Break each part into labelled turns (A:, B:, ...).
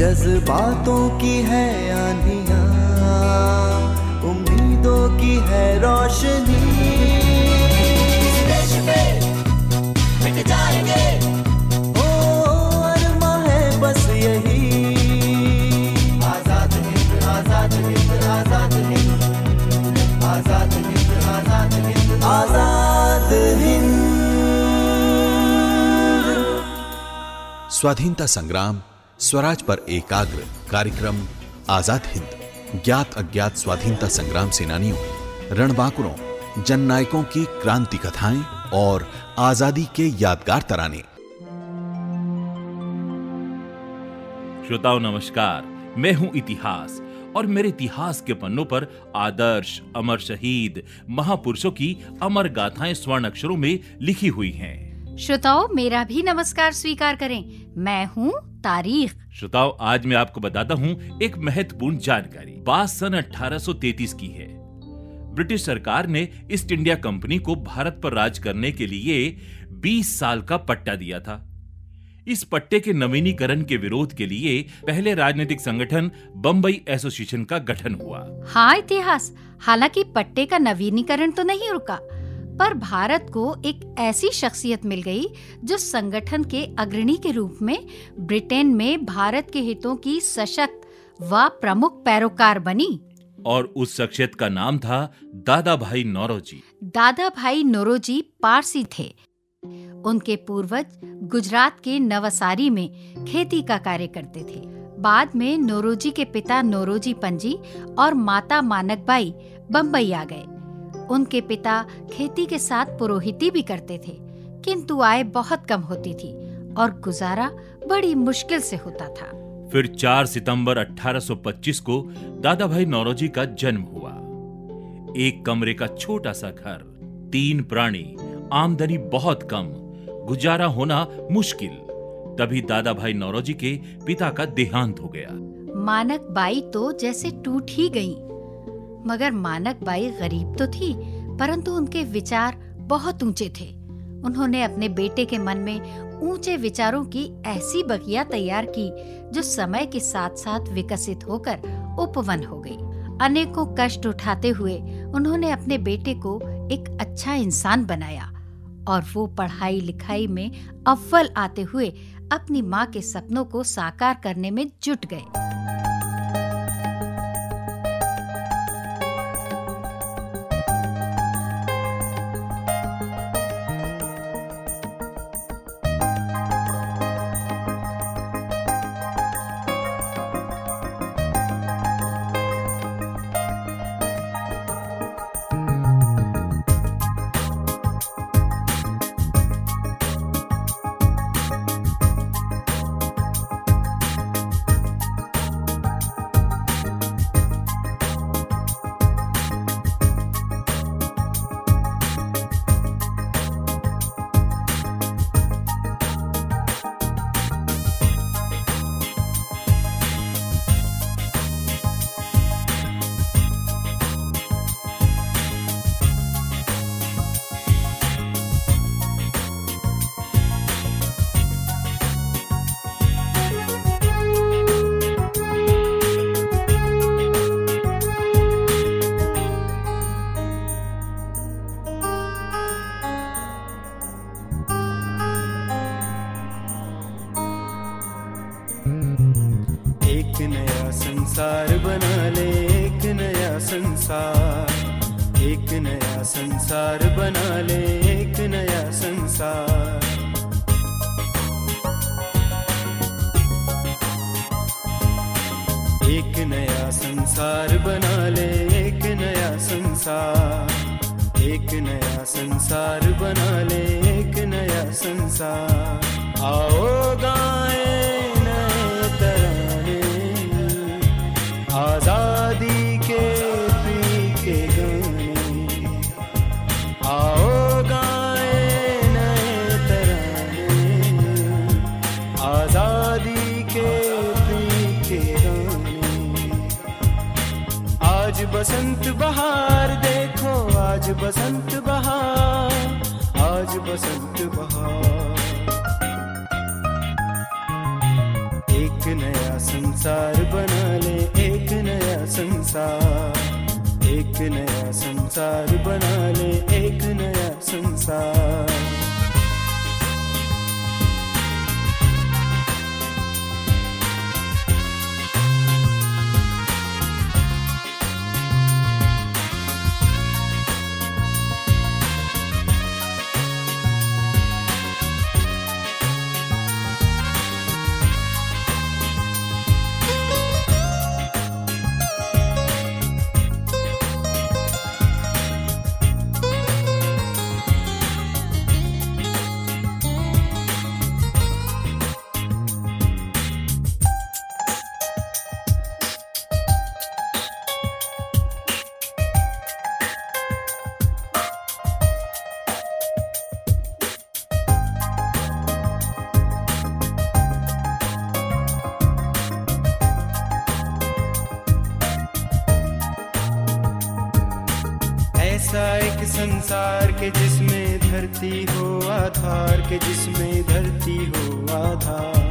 A: जज्बातों की है आंधिया उम्मीदों की है रोशनी।
B: स्वाधीनता संग्राम, स्वराज पर एकाग्र कार्यक्रम, आज़ाद हिंद, ज्ञात अज्ञात स्वाधीनता संग्राम सेनानियों, रणबांकुरों, जननायकों की क्रांति कथाएँ और आज़ादी के यादगार तराने।
C: श्रोताओं, नमस्कार। मैं हूँ इतिहास और मेरे इतिहास के पन्नों पर आदर्श, अमर शहीद, महापुरुषों की अमर गाथाएँ स्वर्ण अक्षरों में लिखी हुई हैं।
D: श्रोताओं मेरा भी नमस्कार स्वीकार करें। मैं हूँ तारीख।
C: श्रोताओ आज मैं आपको बताता हूँ एक महत्वपूर्ण जानकारी। बात सन 1833 की है। ब्रिटिश सरकार ने ईस्ट इंडिया कंपनी को भारत पर राज करने के लिए 20 साल का पट्टा दिया था। इस पट्टे के नवीनीकरण के विरोध के लिए पहले राजनीतिक संगठन बम्बई एसोसिएशन का गठन हुआ।
D: हाँ इतिहास। हालाँकि पट्टे का नवीनीकरण तो नहीं रुका। पर भारत को एक ऐसी शख्सियत मिल गई जो संगठन के अग्रणी के रूप में ब्रिटेन में भारत के हितों की सशक्त व प्रमुख पैरोकार बनी।
C: और उस शख्सियत का नाम था दादा भाई नौरोजी।
D: दादा भाई नौरोजी पारसी थे। उनके पूर्वज गुजरात के नवसारी में खेती का कार्य करते थे। बाद में नौरोजी के पिता नौरोजी पंजी और माता मानकबाई बम्बई आ गए। उनके पिता खेती के साथ पुरोहिती भी करते थे किंतु आय बहुत कम होती थी और गुजारा बड़ी मुश्किल से होता था।
C: फिर 4 सितंबर 1825 को दादा भाई नौरोजी का जन्म हुआ। एक कमरे का छोटा सा घर तीन प्राणी आमदनी बहुत कम गुजारा होना मुश्किल। तभी दादा भाई नौरोजी के पिता का देहांत हो गया।
D: मानक बाई तो जैसे टूट ही गई। मगर मानक बाई गरीब तो थी, परंतु उनके विचार बहुत ऊँचे थे। उन्होंने अपने बेटे के मन में ऊँचे विचारों की ऐसी बगिया तैयार की, जो समय के साथ साथ विकसित होकर उपवन हो गई। अनेकों कष्ट उठाते हुए उन्होंने अपने बेटे को एक अच्छा इंसान बनाया और वो पढ़ाई लिखाई में अव्वल आते हुए अपनी माँ के सपनों को साकार करने में जुट गए।
A: संसार। एक नया संसार बना ले, एक नया संसार। आओ गाए आज़ादी के पी के गाने। आओ गाए नए तराने। आज़ादी के पी के गाने। आज बसंत बहार बसंत बहा आज बसंत बहा एक नया संसार बना ले, एक नया संसार। एक नया संसार बना ले, एक नया संसार। के जिसमें धरती हो आधार, के जिसमें धरती हो आधार।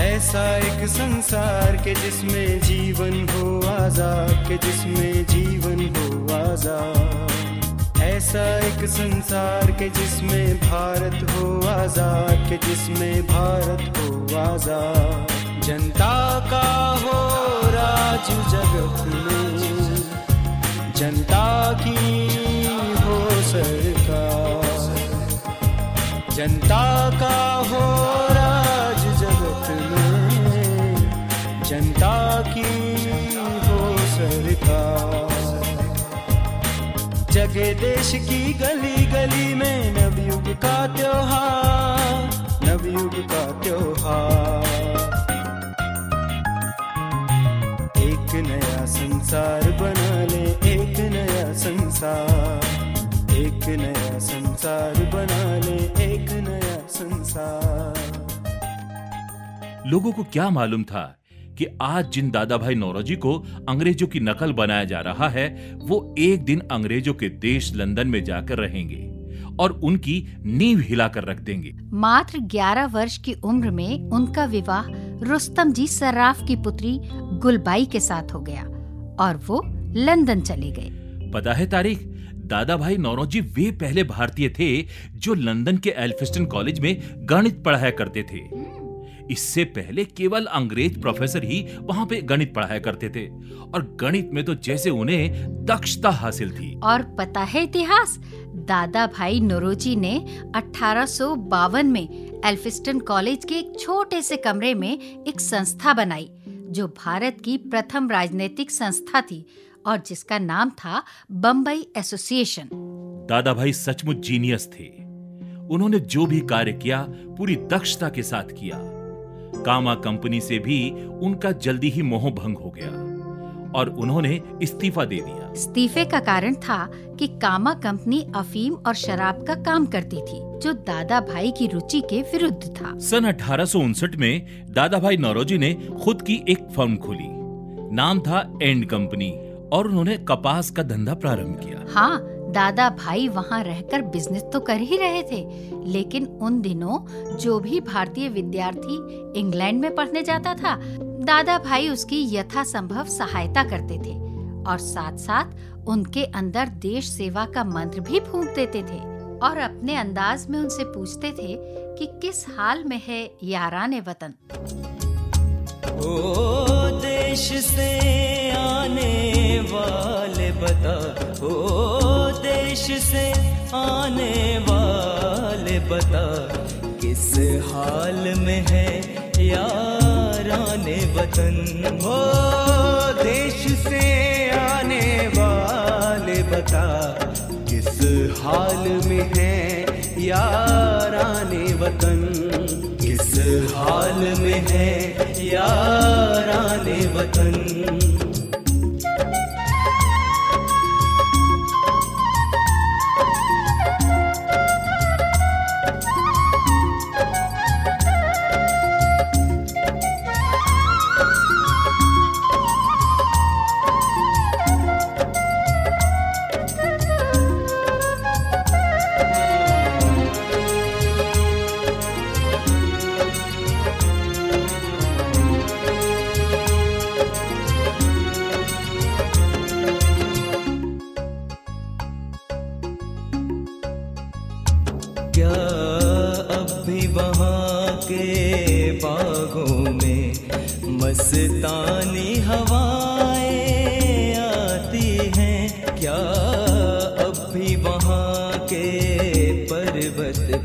A: ऐसा एक संसार के जिसमें जीवन हो आज़ाद, के जिसमें जीवन हो आज़ाद। ऐसा एक संसार के जिसमें भारत हो आज़ाद, के जिसमें भारत हो आज़ाद। जनता का हो राज जगत में। जनता की हो सरकार। जनता का हो राज जगत में। जनता की हो सरकार। जगे देश की गली गली में नवयुग का त्योहार, नवयुग का त्योहार। एक नया संसार बना संसार। एक नया संसार बना ले एक नया संसार।
C: लोगों को क्या मालूम था कि आज जिन दादा भाई नौरोजी को अंग्रेज़ों की नकल बनाया जा रहा है वो एक दिन अंग्रेज़ों के देश लंदन में जाकर रहेंगे और उनकी नींव हिलाकर रख देंगे।
D: मात्र 11 वर्ष की उम्र में उनका विवाह रुस्तम जी सर्राफ की पुत्री गुलबाई के साथ हो गया और वो लंदन चले गए।
C: पता है तारीख? दादा भाई नौरोजी वे पहले भारतीय थे जो लंदन के एल्फिस्टन कॉलेज में गणित पढ़ाया करते थे। इससे पहले केवल अंग्रेज़ प्रोफेसर ही वहाँ पे गणित पढ़ाया करते थे। और गणित में तो जैसे उन्हें दक्षता हासिल थी।
D: और पता है इतिहास? दादा भाई नोरोजी ने 1852 में एल्फिस्टन कॉलेज के एक छोटे से कमरे में एक संस्था बनाई, जो भारत की प्रथम राजनीतिक संस्था थी और जिसका नाम था बम्बई एसोसिएशन।
C: दादा भाई सचमुच जीनियस थे। उन्होंने जो भी कार्य किया पूरी दक्षता के साथ किया। कामा कंपनी से भी उनका जल्दी ही मोह भंग हो गया और उन्होंने इस्तीफा दे दिया।
D: इस्तीफे का कारण था कि कामा कंपनी अफीम और शराब का काम करती थी जो दादा भाई की रुचि के विरुद्ध था।
C: सन अठारह में दादा भाई नौरोजी ने खुद की एक फर्म खोली। नाम था एंड कंपनी। और उन्होंने कपास का धंधा प्रारंभ किया।
D: हाँ दादा भाई वहाँ रहकर बिज़नेस तो कर ही रहे थे लेकिन उन दिनों जो भी भारतीय विद्यार्थी इंग्लैंड में पढ़ने जाता था दादा भाई उसकी यथासंभव सहायता करते थे और साथ साथ उनके अंदर देश सेवा का मंत्र भी फूंक देते थे और अपने अंदाज में उनसे पूछते थे कि किस हाल में है यारान वतन।
E: ओ देश से आने वाले बता, ओ देश से आने वाले बता, किस हाल में है याराने वतन?
A: ओ देश से आने वाले बता, किस हाल में है याराने वतन? किस हाल में है याराने वतन।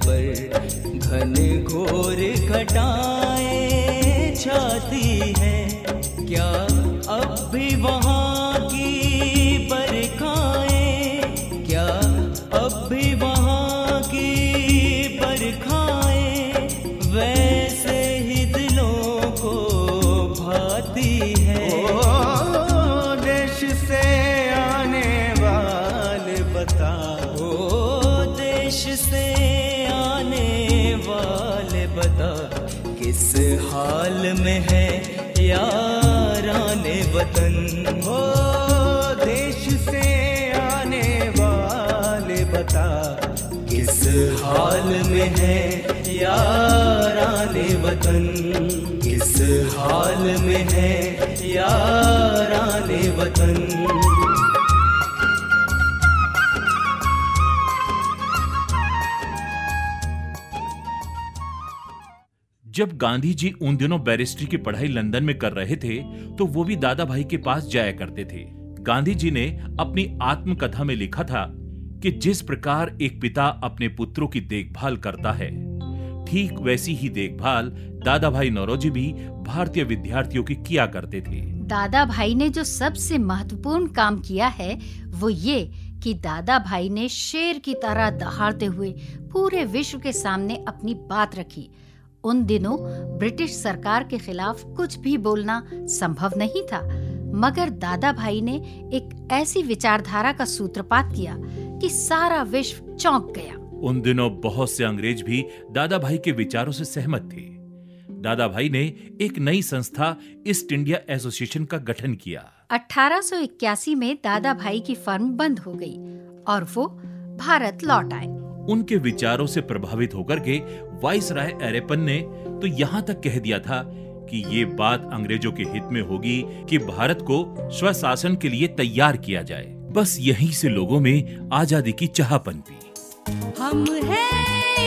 E: पर घन घोर घटाए छाती है। क्या अब भी वहाँ किस हाल में है याराने वतन। किस हाल में है याराने वतन।
C: जब गांधी जी उन दिनों बैरिस्ट्री की पढ़ाई लंदन में कर रहे थे तो वो भी दादा भाई के पास जाया करते थे। गांधी जी ने अपनी आत्मकथा में लिखा था कि जिस प्रकार एक पिता अपने पुत्रों की देखभाल करता है, ठीक वैसी ही देखभाल दादा भाई नौरोजी भी भारतीय विद्यार्थियों की किया करते थे।
D: दादा भाई ने जो सबसे महत्वपूर्ण काम किया है, वो ये कि दादा भाई ने शेर की तरह दहाड़ते हुए पूरे विश्व के सामने अपनी बात रखी। उन दिनों ब्रिटिश सरकार के खिलाफ कुछ भी बोलना संभव नहीं था, मगर दादा भाई ने एक ऐसी विचारधारा का सूत्रपात किया कि सारा विश्व चौंक गया।
C: उन दिनों बहुत से अंग्रेज़ भी दादा भाई के विचारों से सहमत थे। दादा भाई ने एक नई संस्था ईस्ट इंडिया एसोसिएशन का गठन किया।
D: 1881 में दादा भाई की फर्म बंद हो गई और वो भारत लौट आए।
C: उनके विचारों से प्रभावित होकर के वाइस राय एरेपन ने तो यहाँ तक कह दिया था कि ये बात अंग्रेज़ों के हित में होगी कि भारत को स्वशासन के लिए तैयार किया जाए। बस यहीं से लोगों में आज़ादी की चाह पनपी
F: हम हैं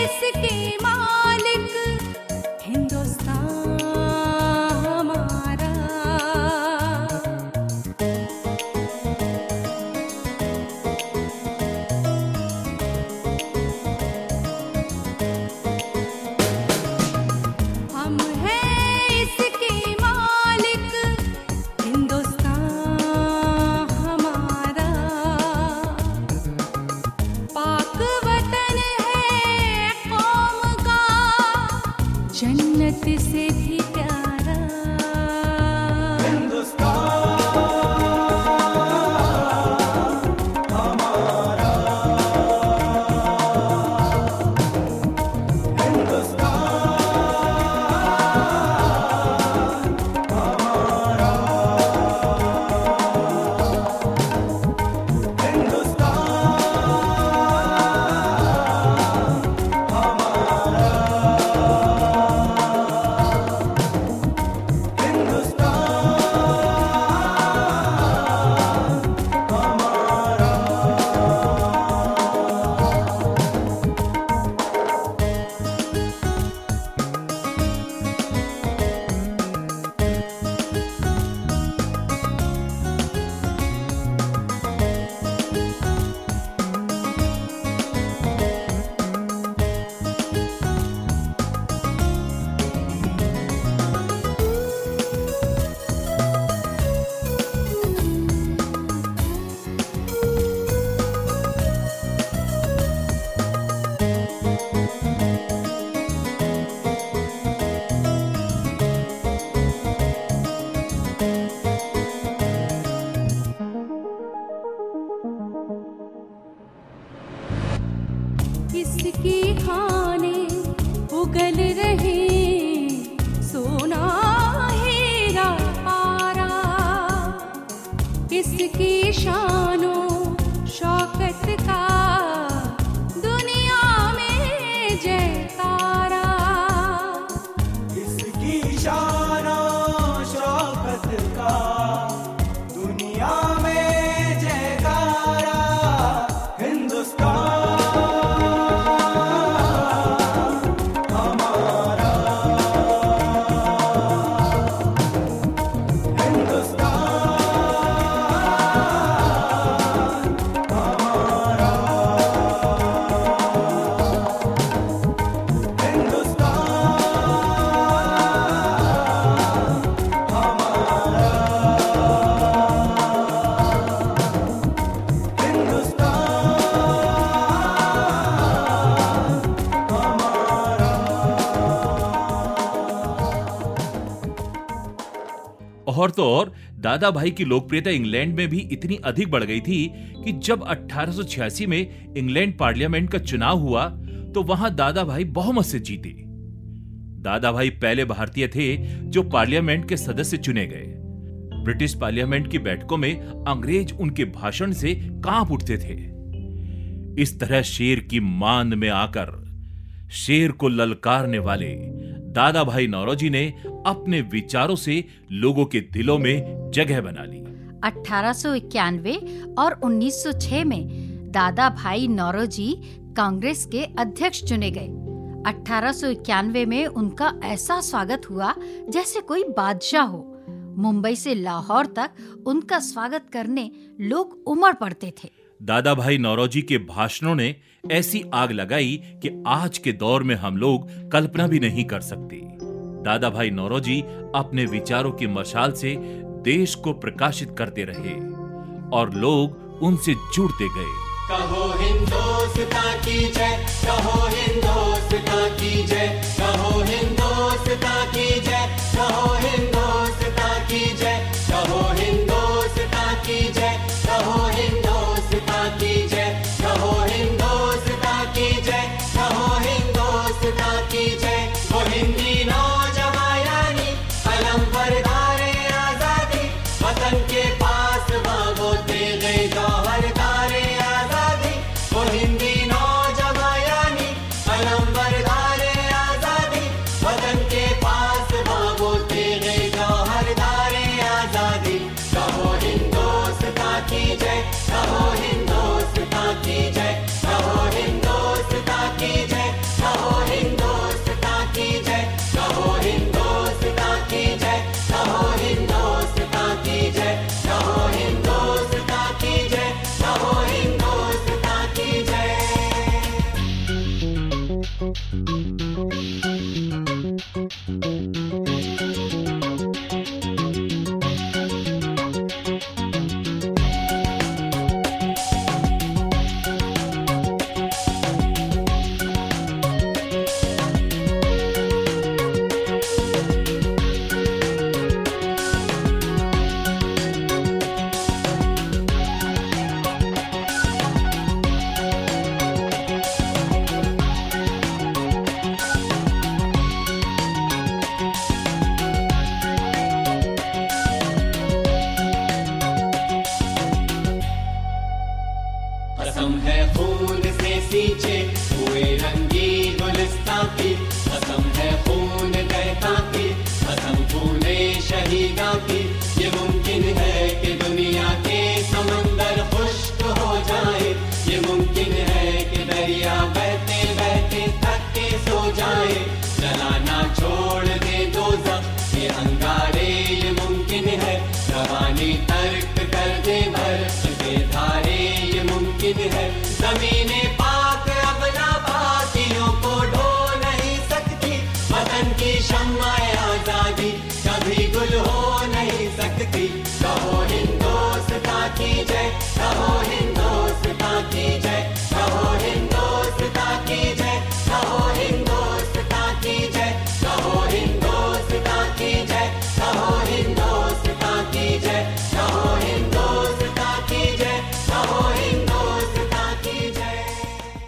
C: और तो और दादा भाई की लोकप्रियता इंग्लैंड में भी इतनी अधिक बढ़ गई थी कि जब 1886 में इंग्लैंड पार्लियामेंट का चुनाव हुआ तो वहाँ दादा भाई बहुमत से जीते। दादा भाई पहले भारतीय थे जो पार्लियामेंट के सदस्य चुने गए। ब्रिटिश पार्लियामेंट की बैठकों में अंग्रेज़ उनके भाषण से काँप उठते थे। इस तरह शेर की मान में आकर, शेर को ललकारने वाले दादा भाई नौरोजी ने अपने विचारों से लोगों के दिलों में जगह बना ली।
D: अठारह सौ इक्यानवे और 1906 में दादा भाई नौरोजी कांग्रेस के अध्यक्ष चुने गए। अठारह में उनका ऐसा स्वागत हुआ जैसे कोई बादशाह हो। मुंबई से लाहौर तक उनका स्वागत करने लोग उमड़ पड़ते थे।
C: दादा भाई नौरोजी के भाषणों ने ऐसी आग लगाई कि आज के दौर में हम लोग कल्पना भी नहीं कर सकते। दादा भाई नौरोजी अपने विचारों की मशाल से देश को प्रकाशित करते रहे और लोग उनसे जुड़ते गए।
G: कहो हिंदोस्तां की जय। कहो हिंदोस्तां की जय। कहो हिंदोस्तां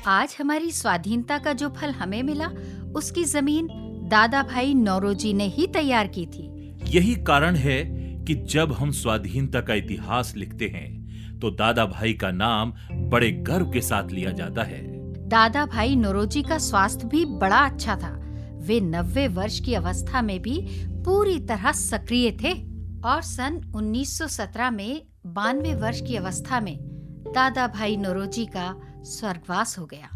D: आज हमारी स्वाधीनता का जो फल हमें मिला उसकी ज़मीन दादा भाई नौरोजी ने ही तैयार की थी।
C: यही कारण है कि जब हम स्वाधीनता का इतिहास लिखते हैं तो दादा भाई का नाम बड़े गर्व के साथ लिया जाता है।
D: दादा भाई नौरोजी का स्वास्थ्य भी बड़ा अच्छा था। वे नब्बे वर्ष की अवस्था में भी पूरी तरह सक्रिय थे। और सन 1917 में बानवे वर्ष की अवस्था में दादा भाई नौरोजी का स्वर्गवास हो गया।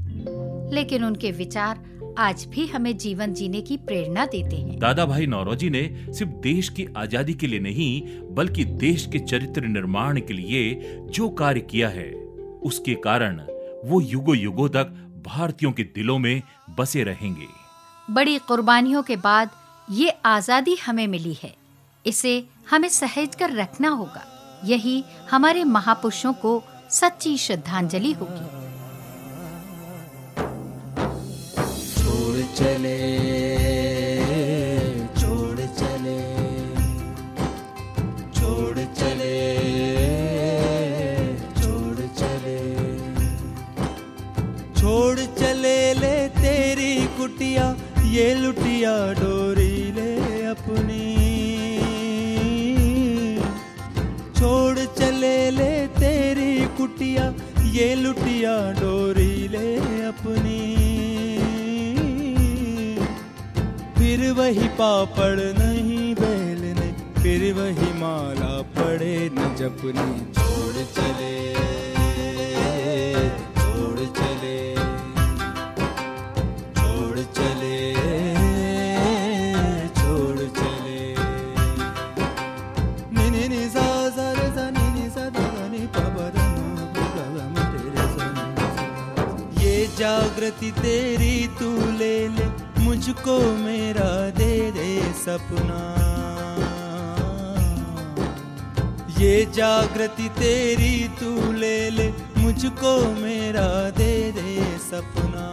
D: लेकिन उनके विचार आज भी हमें जीवन जीने की प्रेरणा देते हैं।
C: दादा भाई नौरोजी ने सिर्फ़ देश की आज़ादी के लिए नहीं बल्कि देश के चरित्र निर्माण के लिए जो कार्य किया है उसके कारण वो युगो युगो तक भारतीयों के दिलों में बसे रहेंगे।
D: बड़ी कुर्बानियों के बाद ये आज़ादी हमें मिली है। इसे हमें सहज कर रखना होगा। यही हमारे महापुरुषों को सच्ची श्रद्धांजलि होगी।
G: छोड़ चले छोड़ चले छोड़ चले छोड़ चले छोड़ चले ले तेरी
H: कुटिया, ये लुटिया डो डोरी ले अपनी। फिर वही पापड़ नहीं बेलने फिर वही माला पड़े न जपनी, छोड़ चले। जागृति तेरी तू ले ले, मुझको मेरा दे दे सपना। ये जागृति तेरी तू ले ले, मुझको मेरा दे दे सपना।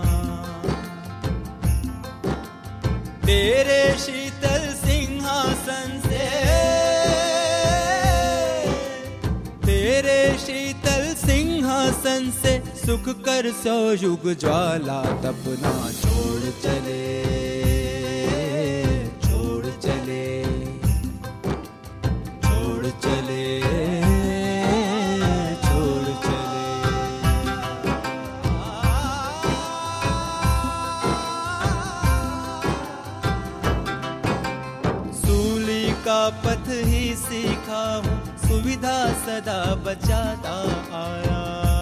H: तेरे शीतल सिंहासन से, तेरे शीतल सिंहासन से सुख कर सौ युग ज्वाला तपना छोड़ चले छोड़ चले छोड़ चले छोड़ चले। सूली का पथ ही सीखा हूँ, सुविधा सदा बचाता आया।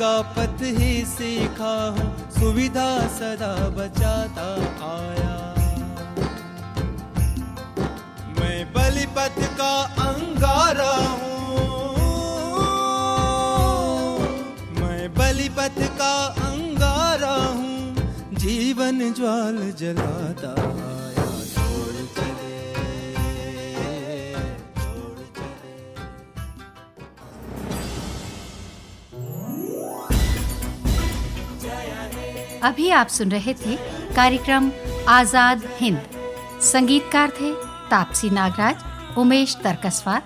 H: का पथ ही सीखा हूँ, सुविधा सदा बचाता आया। मैं बलिपथ का अंगारा हूँ। मैं बलिपथ का अंगारा हूँ, जीवन ज्वाल जलाता
D: अभी आप सुन रहे थे कार्यक्रम आज़ाद हिंद। संगीतकार थे तापसी नागराज उमेश तरकसवार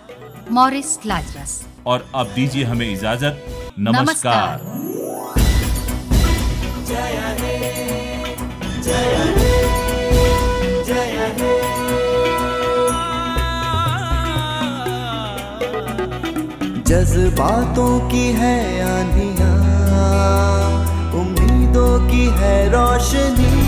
D: मॉरिस लाजरस।
C: और अब दीजिए हमें इजाज़त। नमस्कार,
D: नमस्कार।
I: जज्बातों की है आंधियाँ। उम्मीदों की है रोशनी।